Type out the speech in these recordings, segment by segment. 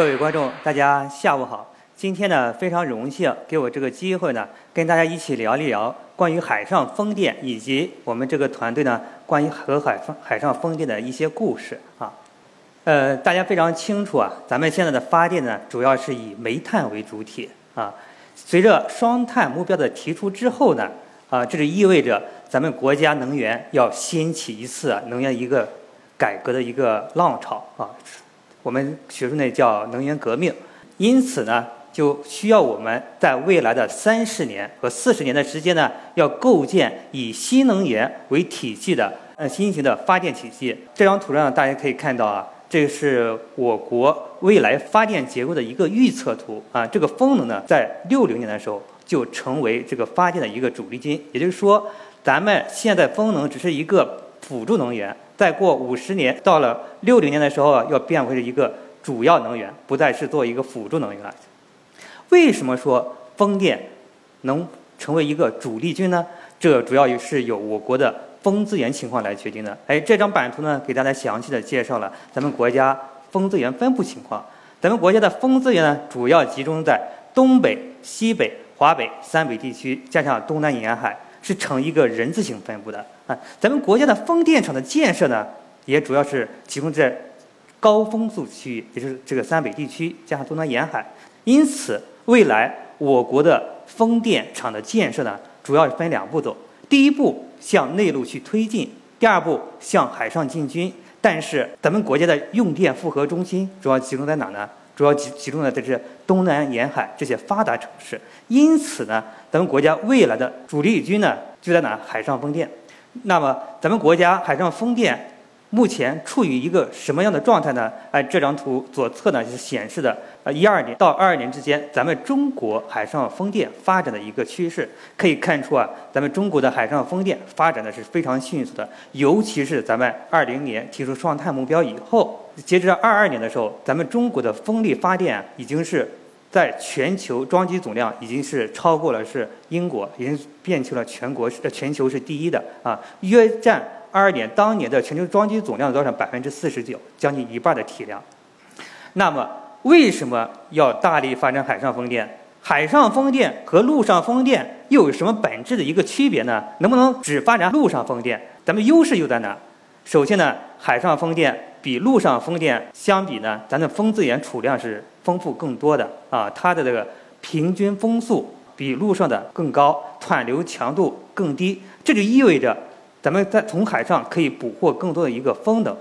各位观众，大家下午好。今天呢，非常荣幸给我这个机会呢，跟大家一起聊一聊关于海上风电以及我们这个团队呢，关于和海风海上风电的一些故事啊。呃，大家非常清楚啊，咱们现在的发电呢，主要是以煤炭为主体啊。随着双碳目标的提出之后呢，啊，这就意味着咱们国家能源要掀起一次能源一个改革的一个浪潮啊。我们学术内叫能源革命，因此呢，就需要我们在未来的三十年和四十年的时间呢，要构建以新能源为体系的呃新型的发电体系。这张图上大家可以看到啊，这是我国未来发电结构的一个预测图啊。这个风能呢，在六零年的时候就成为这个发电的一个主力军，也就是说，咱们现在风能只是一个辅助能源。再过五十年，到了六零年的时候啊，要变回一个主要能源，不再是做一个辅助能源了。为什么说风电能成为一个主力军呢？这主要也是由我国的风资源情况来决定的。哎，这张版图呢，给大家详细的介绍了咱们国家风资源分布情况。咱们国家的风资源呢，主要集中在东北、西北、华北三北地区，加上东南沿海。是呈一个人字形分布的啊，咱们国家的风电场的建设呢，也主要是集中在高风速区域，也就是这个三北地区加上东南沿海。因此，未来我国的风电场的建设呢，主要是分两步走：第一步向内陆去推进，第二步向海上进军。但是，咱们国家的用电负荷中心主要集中在哪呢？主要集集中在这些东南沿海这些发达城市，因此呢，咱们国家未来的主力军呢就在哪？海上风电。那么，咱们国家海上风电。目前处于一个什么样的状态呢？哎，这张图左侧呢是显示的，呃，一二年到二二年之间，咱们中国海上风电发展的一个趋势。可以看出啊，咱们中国的海上风电发展的是非常迅速的，尤其是咱们二零年提出双碳目标以后，截止到二二年的时候，咱们中国的风力发电已经是在全球装机总量已经是超过了是英国，已经变成了全国是全球是第一的啊，约占。二二年当年的全球装机总量多少？百分之四十九，将近一半的体量。那么，为什么要大力发展海上风电？海上风电和陆上风电又有什么本质的一个区别呢？能不能只发展陆上风电？咱们优势又在哪？首先呢，海上风电比陆上风电相比呢，咱的风资源储量是丰富更多的啊，它的这个平均风速比陆上的更高，湍流强度更低，这就意味着。咱们在从海上可以捕获更多的一个风能。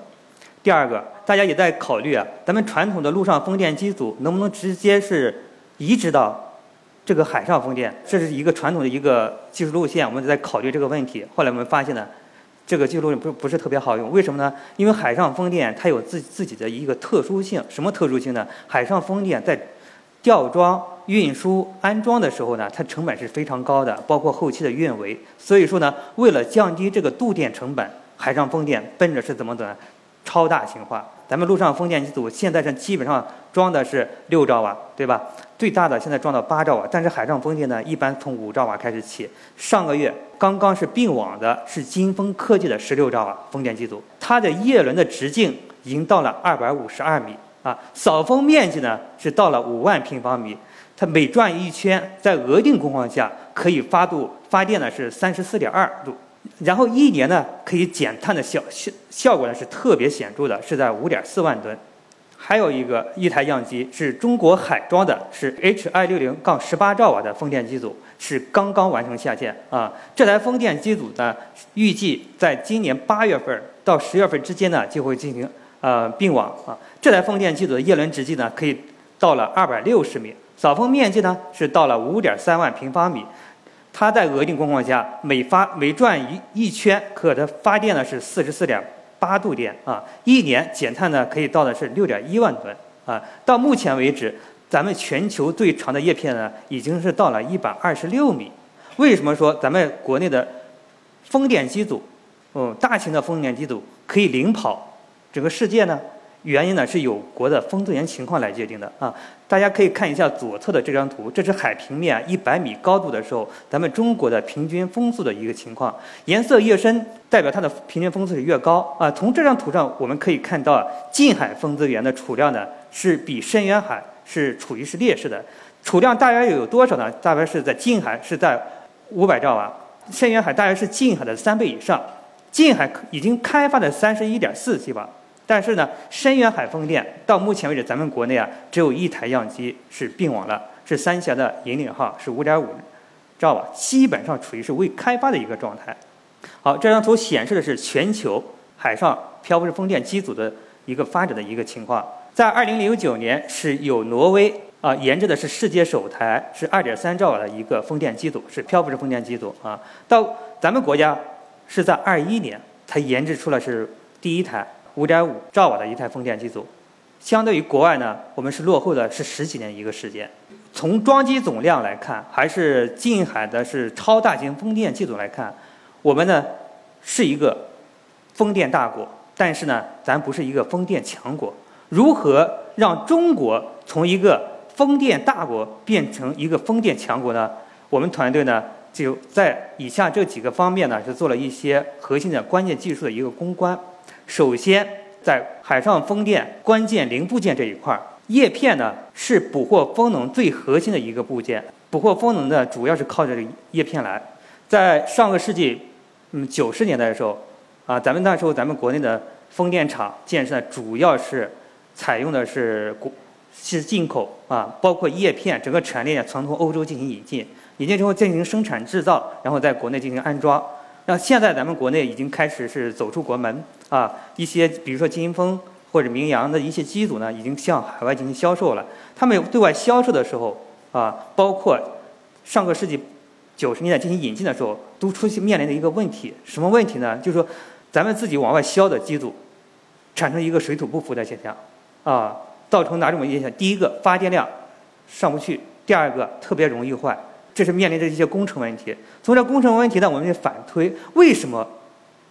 第二个，大家也在考虑啊，咱们传统的陆上风电机组能不能直接是移植到这个海上风电？这是一个传统的一个技术路线，我们在考虑这个问题。后来我们发现呢，这个技术路线不不是特别好用。为什么呢？因为海上风电它有自自己的一个特殊性。什么特殊性呢？海上风电在吊装。运输安装的时候呢，它成本是非常高的，包括后期的运维。所以说呢，为了降低这个度电成本，海上风电奔着是怎么的？超大型化。咱们陆上风电机组现在是基本上装的是六兆瓦，对吧？最大的现在装到八兆瓦，但是海上风电呢，一般从五兆瓦开始起。上个月刚刚是并网的是金风科技的十六兆瓦风电机组，它的叶轮的直径已经到了二百五十二米啊，扫风面积呢是到了五万平方米。它每转一圈，在额定工况下可以发度发电呢是三十四点二度，然后一年呢可以减碳的效效效果呢是特别显著的，是在五点四万吨。还有一个一台样机是中国海装的，是 H 二六零杠十八兆瓦的风电机组，是刚刚完成下线啊。这台风电机组呢，预计在今年八月份到十月份之间呢就会进行呃并网啊。这台风电机组的叶轮直径呢可以到了二百六十米。扫风面积呢是到了五点三万平方米，它在额定工况下每发每转一一圈可的发电呢是四十四点八度电啊，一年减碳呢可以到的是六点一万吨啊。到目前为止，咱们全球最长的叶片呢已经是到了一百二十六米。为什么说咱们国内的风电机组，嗯，大型的风电机组可以领跑整个世界呢？原因呢是有国的风资源情况来决定的啊，大家可以看一下左侧的这张图，这是海平面一百米高度的时候，咱们中国的平均风速的一个情况，颜色越深，代表它的平均风速是越高啊。从这张图上我们可以看到，近海风资源的储量呢是比深远海是处于是劣势的，储量大约有多少呢？大约是在近海是在五百兆瓦，深远海大约是近海的三倍以上。近海已经开发的三十一点四吉瓦，但是呢，深远海风电到目前为止，咱们国内啊只有一台样机是并网了，是三峡的引领号，是五点五兆瓦，基本上处于是未开发的一个状态。好，这张图显示的是全球海上漂浮式风电机组的一个发展的一个情况。在二零零九年，是有挪威啊研制的是世界首台是二点三兆瓦的一个风电机组，是漂浮式风电机组啊。到咱们国家是在二一年才研制出了是第一台五点五兆瓦的一台风电机组，相对于国外呢，我们是落后的是十几年一个时间。从装机总量来看，还是近海的是超大型风电机组来看。我们呢是一个风电大国，但是呢，咱不是一个风电强国。如何让中国从一个风电大国变成一个风电强国呢？我们团队呢就在以下这几个方面呢，是做了一些核心的关键技术的一个攻关。首先，在海上风电关键零部件这一块儿，叶片呢是捕获风能最核心的一个部件。捕获风能呢，主要是靠这个叶片来。在上个世纪。嗯，九十年代的时候，啊，咱们那时候咱们国内的风电场建设主要是采用的是国是进口啊，包括叶片，整个产业链曾从欧洲进行引进，引进之后进行生产制造，然后在国内进行安装。那现在咱们国内已经开始是走出国门啊，一些比如说金风或者明阳的一些机组呢，已经向海外进行销售了。他们对外销售的时候啊，包括上个世纪。九十年代进行引进的时候，都出现面临的一个问题，什么问题呢？就是说，咱们自己往外销的机组，产生一个水土不服的现象，啊，造成哪种现象？第一个，发电量上不去；第二个，特别容易坏。这是面临着一些工程问题。从这工程问题呢，我们就反推，为什么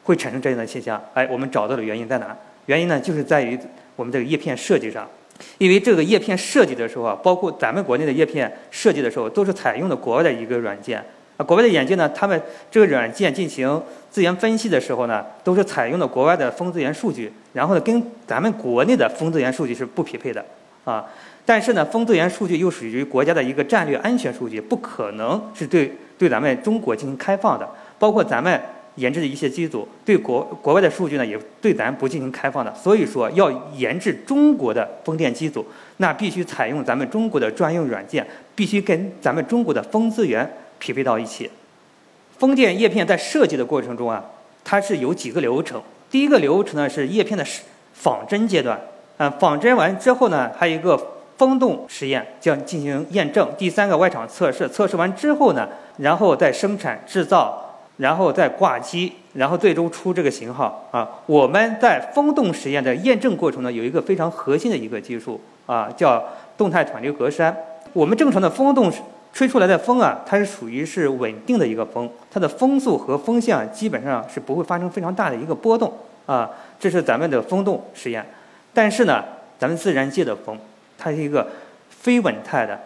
会产生这样的现象？哎，我们找到的原因在哪？原因呢，就是在于我们这个叶片设计上。因为这个叶片设计的时候啊，包括咱们国内的叶片设计的时候，都是采用的国外的一个软件。啊，国外的眼镜呢，他们这个软件进行资源分析的时候呢，都是采用的国外的风资源数据，然后呢，跟咱们国内的风资源数据是不匹配的啊。但是呢，风资源数据又属于国家的一个战略安全数据，不可能是对对咱们中国进行开放的。包括咱们研制的一些机组，对国国外的数据呢，也对咱不进行开放的。所以说，要研制中国的风电机组，那必须采用咱们中国的专用软件，必须跟咱们中国的风资源。匹配到一起，风电叶片在设计的过程中啊，它是有几个流程。第一个流程呢是叶片的仿真阶段，啊，仿真完之后呢，还有一个风洞实验，将进行验证。第三个外场测试，测试完之后呢，然后再生产制造，然后再挂机，然后最终出这个型号啊。我们在风洞实验的验证过程呢，有一个非常核心的一个技术啊，叫动态湍流格栅。我们正常的风洞吹出来的风啊，它是属于是稳定的一个风，它的风速和风向基本上是不会发生非常大的一个波动啊。这是咱们的风洞实验。但是呢，咱们自然界的风，它是一个非稳态的，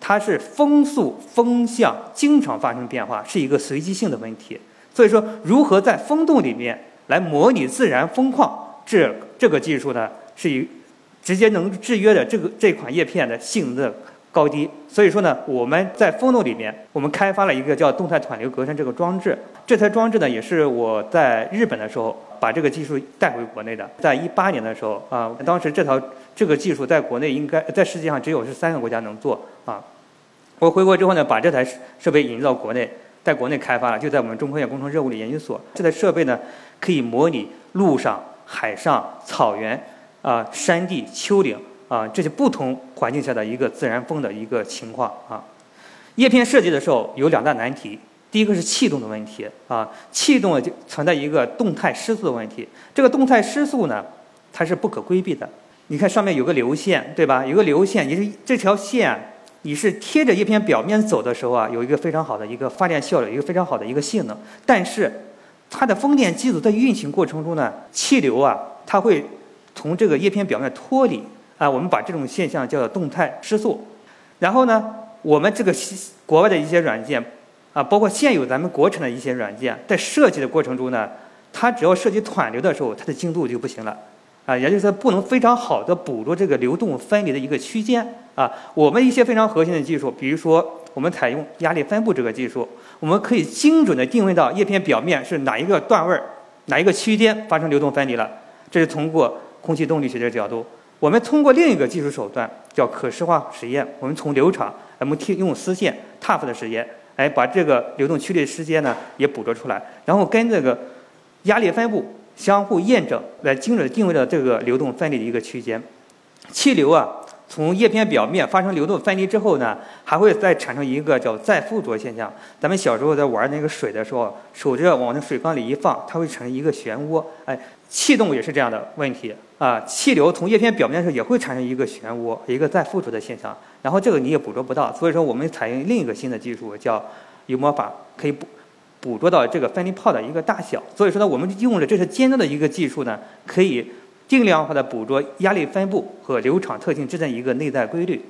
它是风速、风向经常发生变化，是一个随机性的问题。所以说，如何在风洞里面来模拟自然风况，这这个技术呢，是以直接能制约的这个这款叶片的性能的。高低，所以说呢，我们在风洞里面，我们开发了一个叫动态湍流格栅这个装置。这台装置呢，也是我在日本的时候把这个技术带回国内的。在一八年的时候啊，当时这套这个技术在国内应该在世界上只有是三个国家能做啊。我回国之后呢，把这台设备引入到国内，在国内开发了，就在我们中科院工程热物理研究所。这台设备呢，可以模拟陆上、海上、草原啊、山地、丘陵。啊，这些不同环境下的一个自然风的一个情况啊。叶片设计的时候有两大难题，第一个是气动的问题啊，气动就存在一个动态失速的问题。这个动态失速呢，它是不可规避的。你看上面有个流线，对吧？有个流线，你是这条线，你是贴着叶片表面走的时候啊，有一个非常好的一个发电效率，一个非常好的一个性能。但是它的风电机组在运行过程中呢，气流啊，它会从这个叶片表面脱离。啊，我们把这种现象叫做动态失速。然后呢，我们这个国外的一些软件，啊，包括现有咱们国产的一些软件，在设计的过程中呢，它只要涉及湍流的时候，它的精度就不行了。啊，也就是说不能非常好的捕捉这个流动分离的一个区间啊。我们一些非常核心的技术，比如说我们采用压力分布这个技术，我们可以精准的定位到叶片表面是哪一个段位儿、哪一个区间发生流动分离了。这是通过空气动力学的角度。我们通过另一个技术手段叫可视化实验，我们从流场，我们用丝线 TUF 的实验，哎，把这个流动曲率时间呢也捕捉出来，然后跟这个压力分布相互验证，来精准定位到这个流动分离的一个区间。气流啊，从叶片表面发生流动分离之后呢，还会再产生一个叫再附着现象。咱们小时候在玩那个水的时候，手这往那水缸里一放，它会产生一个漩涡，哎。气动也是这样的问题啊，气流从叶片表面上也会产生一个漩涡，一个再附着的现象。然后这个你也捕捉不到，所以说我们采用另一个新的技术叫油膜法，可以捕捕捉到这个分离泡的一个大小。所以说呢，我们用的这是尖端的一个技术呢，可以定量化的捕捉压力分布和流场特性之间一个内在规律。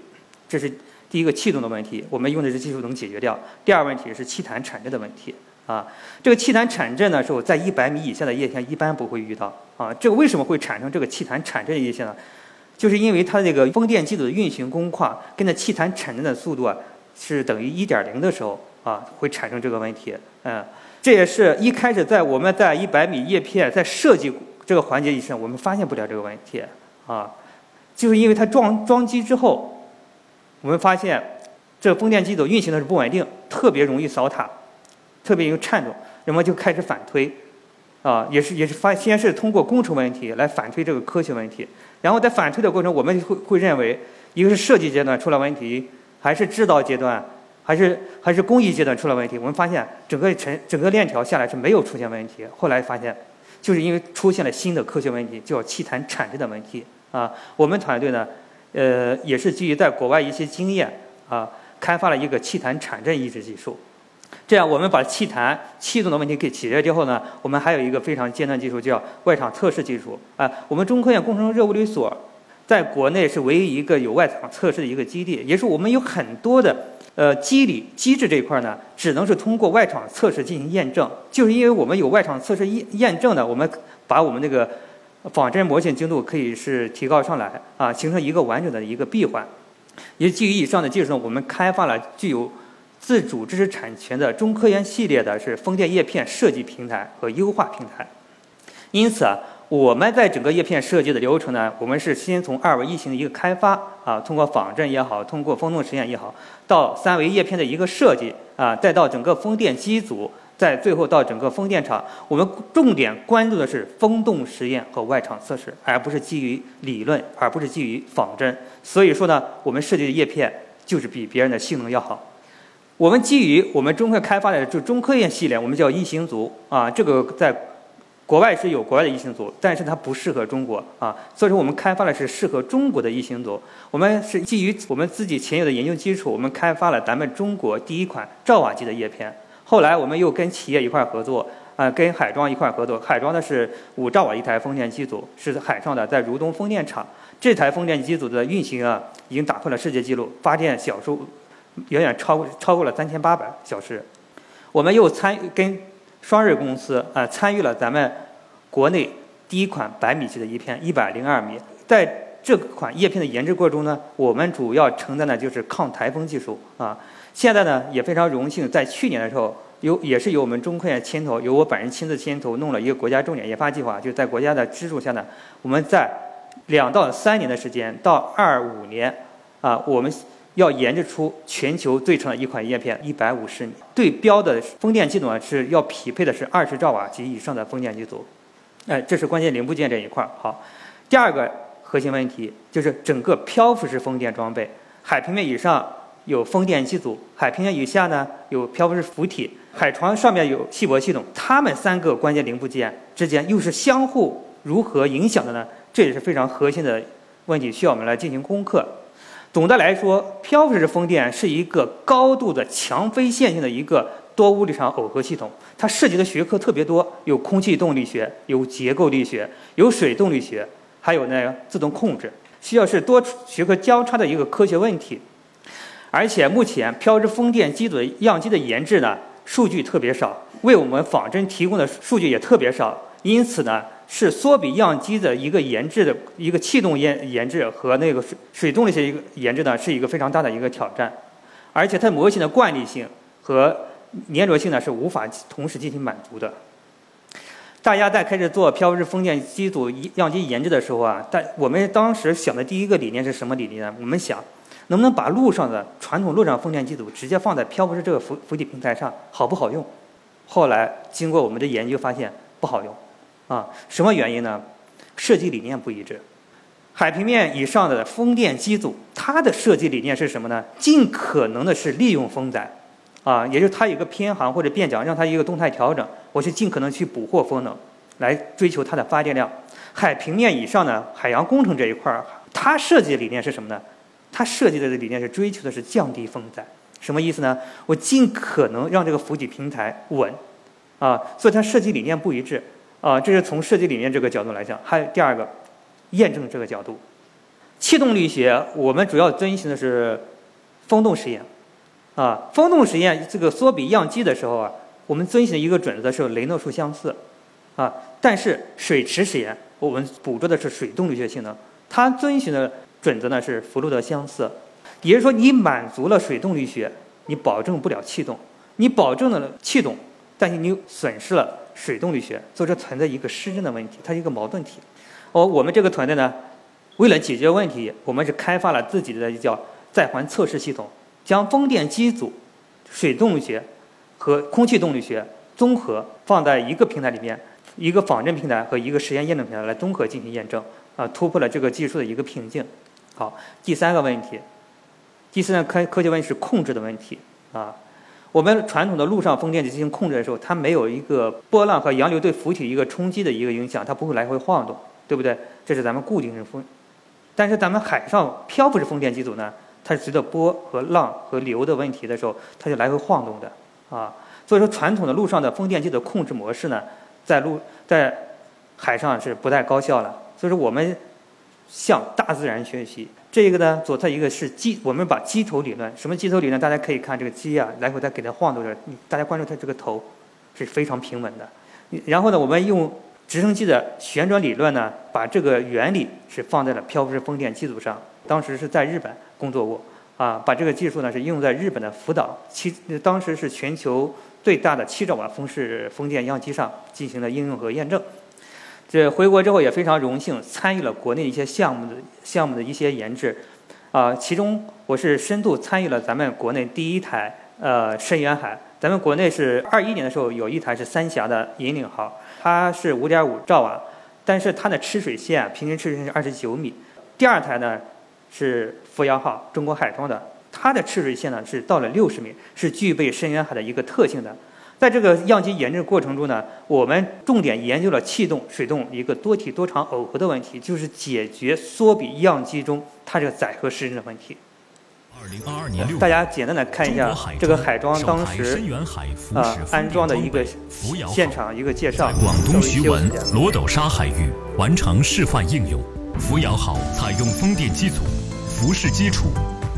这是第一个气动的问题，我们用的这技术能解决掉。第二问题是气弹产生的问题。啊，这个气弹产振呢，是我在一百米以下的叶片一般不会遇到。啊，这个为什么会产生这个气弹产振的叶片呢？就是因为它这个风电机组的运行工况跟那气弹产振的速度啊是等于一点零的时候啊，会产生这个问题。嗯，这也是一开始在我们在一百米叶片在设计这个环节以上，我们发现不了这个问题。啊，就是因为它装装机之后，我们发现这个风电机组运行的是不稳定，特别容易扫塔。特别有颤动，人们就开始反推，啊，也是也是发先是通过工程问题来反推这个科学问题，然后在反推的过程，我们会会认为一个是设计阶段出了问题，还是制造阶段，还是还是工艺阶段出了问题。我们发现整个成整个链条下来是没有出现问题，后来发现就是因为出现了新的科学问题，叫气弹产振的问题啊。我们团队呢，呃，也是基于在国外一些经验啊，开发了一个气弹产振抑制技术。这样，我们把气弹、气动的问题给解决之后呢，我们还有一个非常尖端技术，叫外场测试技术。啊，我们中科院工程热物理所在国内是唯一一个有外场测试的一个基地，也是我们有很多的呃机理机制这一块呢，只能是通过外场测试进行验证。就是因为我们有外场测试验验证呢，我们把我们这个仿真模型精度可以是提高上来啊，形成一个完整的一个闭环。也基于以上的技术呢，我们开发了具有。自主知识产权的中科院系列的是风电叶片设计平台和优化平台，因此啊，我们在整个叶片设计的流程呢，我们是先从二维异形的一个开发啊，通过仿真也好，通过风洞实验也好，到三维叶片的一个设计啊，再到整个风电机组，再最后到整个风电场，我们重点关注的是风洞实验和外场测试，而不是基于理论，而不是基于仿真。所以说呢，我们设计的叶片就是比别人的性能要好。我们基于我们中科开发的就中科院系列，我们叫异形族啊，这个在国外是有国外的异形族，但是它不适合中国啊，所以说我们开发的是适合中国的异形族。我们是基于我们自己前有的研究基础，我们开发了咱们中国第一款兆瓦级的叶片。后来我们又跟企业一块合作啊，跟海装一块合作，海装的是五兆瓦一台风电机组，是海上的，在如东风电场。这台风电机组的运行啊，已经打破了世界纪录，发电小数。远远超过超过了三千八百小时，我们又参跟双瑞公司啊参与了咱们国内第一款百米级的叶片一百零二米，在这款叶片的研制过程中呢，我们主要承担的就是抗台风技术啊。现在呢也非常荣幸，在去年的时候，由也是由我们中科院牵头，由我本人亲自牵头弄了一个国家重点研发计划，就在国家的资助下呢，我们在两到三年的时间，到二五年啊，我们。要研制出全球最长的一款叶片，一百五十米，对标的风电机组呢是要匹配的是二十兆瓦及以上的风电机组，哎，这是关键零部件这一块儿。好，第二个核心问题就是整个漂浮式风电装备，海平面以上有风电机组，海平面以下呢有漂浮式浮体，海床上面有气泊系统，它们三个关键零部件之间又是相互如何影响的呢？这也是非常核心的问题，需要我们来进行攻克。总的来说，漂浮式风电是一个高度的强非线性的一个多物理场耦合系统。它涉及的学科特别多，有空气动力学，有结构力学，有水动力学，还有呢自动控制，需要是多学科交叉的一个科学问题。而且目前漂浮式风电机组的样机的研制呢，数据特别少，为我们仿真提供的数据也特别少。因此呢，是缩比样机的一个研制的一个气动研研制和那个水水动力学一个研制呢，是一个非常大的一个挑战，而且它模型的惯例性和粘着性呢是无法同时进行满足的。大家在开始做漂浮式风电机组样机研制的时候啊，但我们当时想的第一个理念是什么理念呢？我们想，能不能把路上的传统路上风电机组直接放在漂浮式这个浮浮体平台上，好不好用？后来经过我们的研究发现不好用，啊，什么原因呢？设计理念不一致。海平面以上的风电机组，它的设计理念是什么呢？尽可能的是利用风载。啊，也就是它有个偏航或者变桨，让它一个动态调整，我去尽可能去捕获风能，来追求它的发电量。海平面以上呢，海洋工程这一块儿，它设计理念是什么呢？它设计的理念是追求的是降低风载，什么意思呢？我尽可能让这个浮体平台稳，啊，所以它设计理念不一致，啊，这是从设计理念这个角度来讲。还有第二个，验证这个角度，气动力学我们主要遵循的是风洞实验。啊，风洞实验这个缩比样机的时候啊，我们遵循的一个准则是雷诺数相似，啊，但是水池实验我们捕捉的是水动力学性能，它遵循的准则呢是弗洛德相似，也就是说你满足了水动力学，你保证不了气动，你保证了气动，但是你损失了水动力学，所以说存在一个失真的问题，它是一个矛盾体。哦，我们这个团队呢，为了解决问题，我们是开发了自己的叫在环测试系统。将风电机组、水动力学和空气动力学综合放在一个平台里面，一个仿真平台和一个实验验证平台来综合进行验证，啊，突破了这个技术的一个瓶颈。好，第三个问题，第四呢科科学问题是控制的问题啊。我们传统的陆上风电进行控制的时候，它没有一个波浪和洋流对浮体一个冲击的一个影响，它不会来回晃动，对不对？这是咱们固定式风。但是咱们海上漂浮式风电机组呢？它随着波和浪和流的问题的时候，它就来回晃动的啊。所以说，传统的陆上的风电机的控制模式呢，在陆在海上是不太高效了。所以说，我们向大自然学习。这个呢，左侧一个是机，我们把机头理论，什么机头理论？大家可以看这个机啊，来回在给它晃动着。大家关注它这个头是非常平稳的。然后呢，我们用直升机的旋转理论呢，把这个原理是放在了漂浮式风电机组上。当时是在日本。工作过，啊，把这个技术呢是应用在日本的福岛七，当时是全球最大的七兆瓦风式风电样机上进行了应用和验证。这回国之后也非常荣幸参与了国内一些项目的项目的一些研制，啊，其中我是深度参与了咱们国内第一台呃深远海，咱们国内是二一年的时候有一台是三峡的引领号，它是五点五兆瓦，但是它的吃水线平均吃水线是二十九米，第二台呢。是扶摇号，中国海装的，它的吃水线呢是到了六十米，是具备深远海的一个特性的。在这个样机研制过程中呢，我们重点研究了气动、水动一个多体多长耦合的问题，就是解决缩比样机中它这个载荷失真的问题。二零二二年六大家简单的看一下这个海装当时啊安装的一个现场一个介绍。在广东徐闻罗斗沙海域完成示范应用，扶摇号采用风电机组。浮式基础，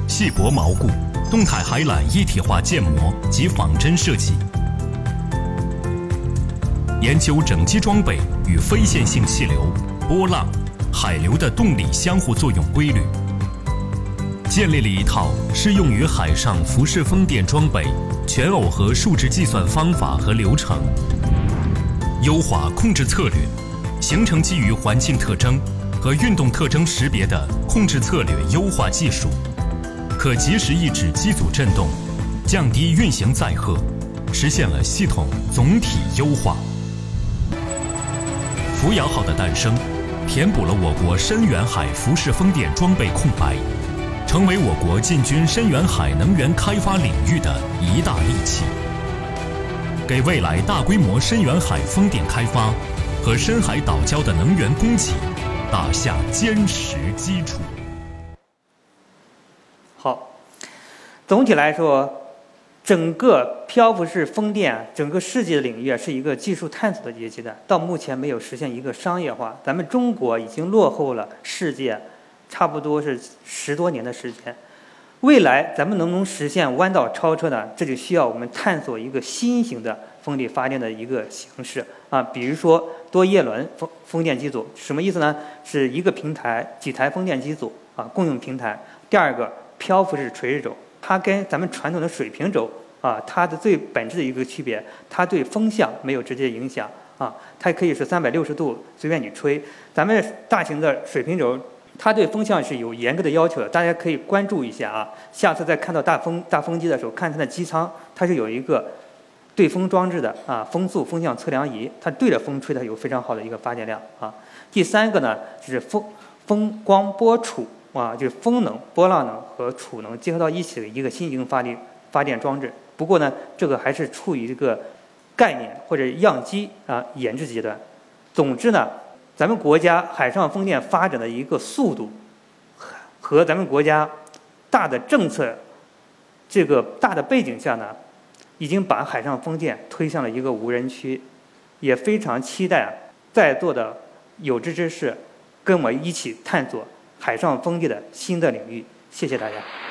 细薄锚固，动态海缆一体化建模及仿真设计，研究整机装备与非线性气流、波浪、海流的动力相互作用规律，建立了一套适用于海上浮式风电装备全耦合数值计算方法和流程，优化控制策略，形成基于环境特征。和运动特征识别的控制策略优化技术，可及时抑制机组振动，降低运行载荷，实现了系统总体优化。扶摇号的诞生，填补了我国深远海浮式风电装备空白，成为我国进军深远海能源开发领域的一大利器，给未来大规模深远海风电开发和深海岛礁的能源供给。打下坚实基础。好，总体来说，整个漂浮式风电整个世界的领域是一个技术探索的阶段，到目前没有实现一个商业化。咱们中国已经落后了世界，差不多是十多年的时间。未来咱们能不能实现弯道超车呢？这就需要我们探索一个新型的。风力发电的一个形式啊。比如说多叶轮风风电机组，什么意思呢？是一个平台几台风电机组啊，共用平台。第二个漂浮式垂直轴，它跟咱们传统的水平轴啊，它的最本质的一个区别，它对风向没有直接影响啊，它可以是三百六十度随便你吹。咱们大型的水平轴。它对风向是有严格的要求的，大家可以关注一下啊。下次再看到大风大风机的时候，看它的机舱，它是有一个对风装置的啊，风速风向测量仪，它对着风吹它有非常好的一个发电量啊。第三个呢就是风风光波储啊，就是风能、波浪能和储能结合到一起的一个新型发电发电装置。不过呢，这个还是处于一个概念或者样机啊研制阶段。总之呢。咱们国家海上风电发展的一个速度，和咱们国家大的政策这个大的背景下呢，已经把海上风电推向了一个无人区，也非常期待在座的有志之士跟我一起探索海上风电的新的领域。谢谢大家。